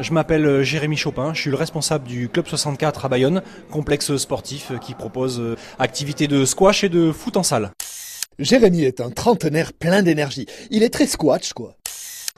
Je m'appelle euh, Jérémy Chopin, je suis le responsable du Club 64 à Bayonne, complexe sportif qui propose euh, activités de squash et de foot en salle. Jérémy est un trentenaire plein d'énergie. Il est très squash, quoi.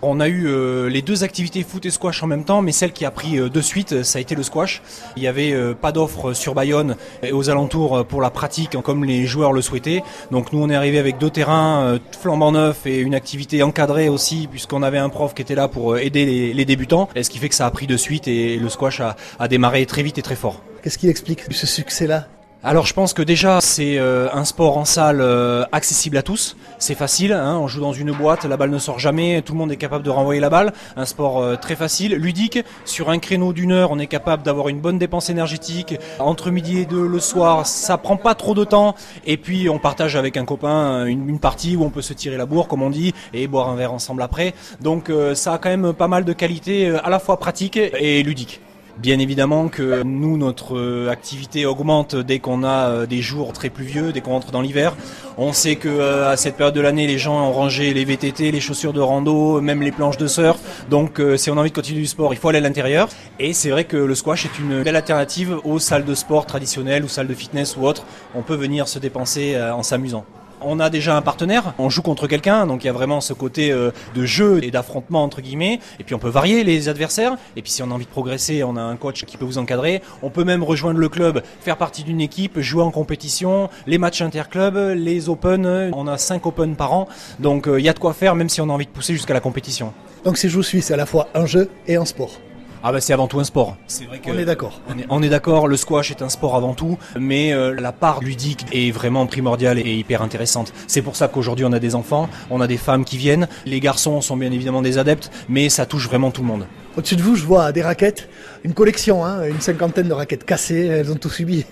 On a eu euh, les deux activités foot et squash en même temps, mais celle qui a pris euh, de suite, ça a été le squash. Il n'y avait euh, pas d'offre sur Bayonne et aux alentours pour la pratique comme les joueurs le souhaitaient. Donc nous on est arrivé avec deux terrains flambant neufs et une activité encadrée aussi puisqu'on avait un prof qui était là pour aider les, débutants. Et ce qui fait que ça a pris de suite et le squash a, a démarré très vite et très fort. Qu'est-ce qui explique ce succès-là? Alors je pense que déjà c'est euh, un sport en salle euh, accessible à tous, c'est facile, hein, on joue dans une boîte, la balle ne sort jamais, tout le monde est capable de renvoyer la balle, un sport euh, très facile, ludique, sur un créneau d'une heure on est capable d'avoir une bonne dépense énergétique, entre midi et deux le soir ça prend pas trop de temps, et puis on partage avec un copain une, une partie où on peut se tirer la bourre comme on dit, et boire un verre ensemble après, donc ça a quand même pas mal de qualités à la fois pratiques et ludiques. Bien évidemment que nous, notre euh, activité augmente dès qu'on a euh, des jours très pluvieux, dès qu'on rentre dans l'hiver. On sait que euh, à cette période de l'année, les gens ont rangé les VTT, les chaussures de rando, même les planches de surf. Donc, si on a envie de continuer du sport, il faut aller à l'intérieur. Et c'est vrai que le squash est une belle alternative aux salles de sport traditionnelles ou salles de fitness ou autres. On peut venir se dépenser en s'amusant. On a déjà un partenaire, on joue contre quelqu'un, donc il y a vraiment ce côté euh, de jeu et d'affrontement entre guillemets. Et puis on peut varier les adversaires. Et puis si on a envie de progresser, on a un coach qui peut vous encadrer. On peut même rejoindre le club, faire partie d'une équipe, jouer en compétition, les matchs interclubs, les open. On a 5 open par an, donc euh, il y a de quoi faire même si on a envie de pousser jusqu'à la compétition. Donc c'est Joue Suisse, c'est à la fois un jeu et un sport. Ah bah c'est avant tout un sport. C'est vrai que on est d'accord. On est, d'accord, le squash est un sport avant tout, mais euh, la part ludique est vraiment primordiale et hyper intéressante. C'est pour ça qu'aujourd'hui on a des enfants, on a des femmes qui viennent, les garçons sont bien évidemment des adeptes, mais ça touche vraiment tout le monde. Au-dessus de vous, je vois des raquettes, une collection, hein, une cinquantaine de raquettes cassées, elles ont tout subi.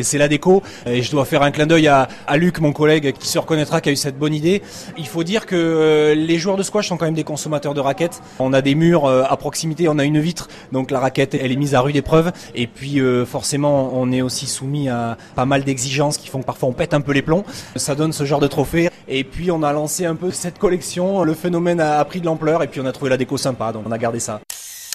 C'est la déco et je dois faire un clin d'œil à, Luc, mon collègue, qui se reconnaîtra, qui a eu cette bonne idée. Il faut dire que euh, les joueurs de squash sont quand même des consommateurs de raquettes. On a des murs euh, à proximité, on a une vitre, donc la raquette elle est mise à rude épreuve. Et puis euh, forcément on est aussi soumis à pas mal d'exigences qui font que parfois on pète un peu les plombs. Ça donne ce genre de trophée. Et puis on a lancé un peu cette collection, le phénomène a pris de l'ampleur et puis on a trouvé la déco sympa, donc on a gardé ça.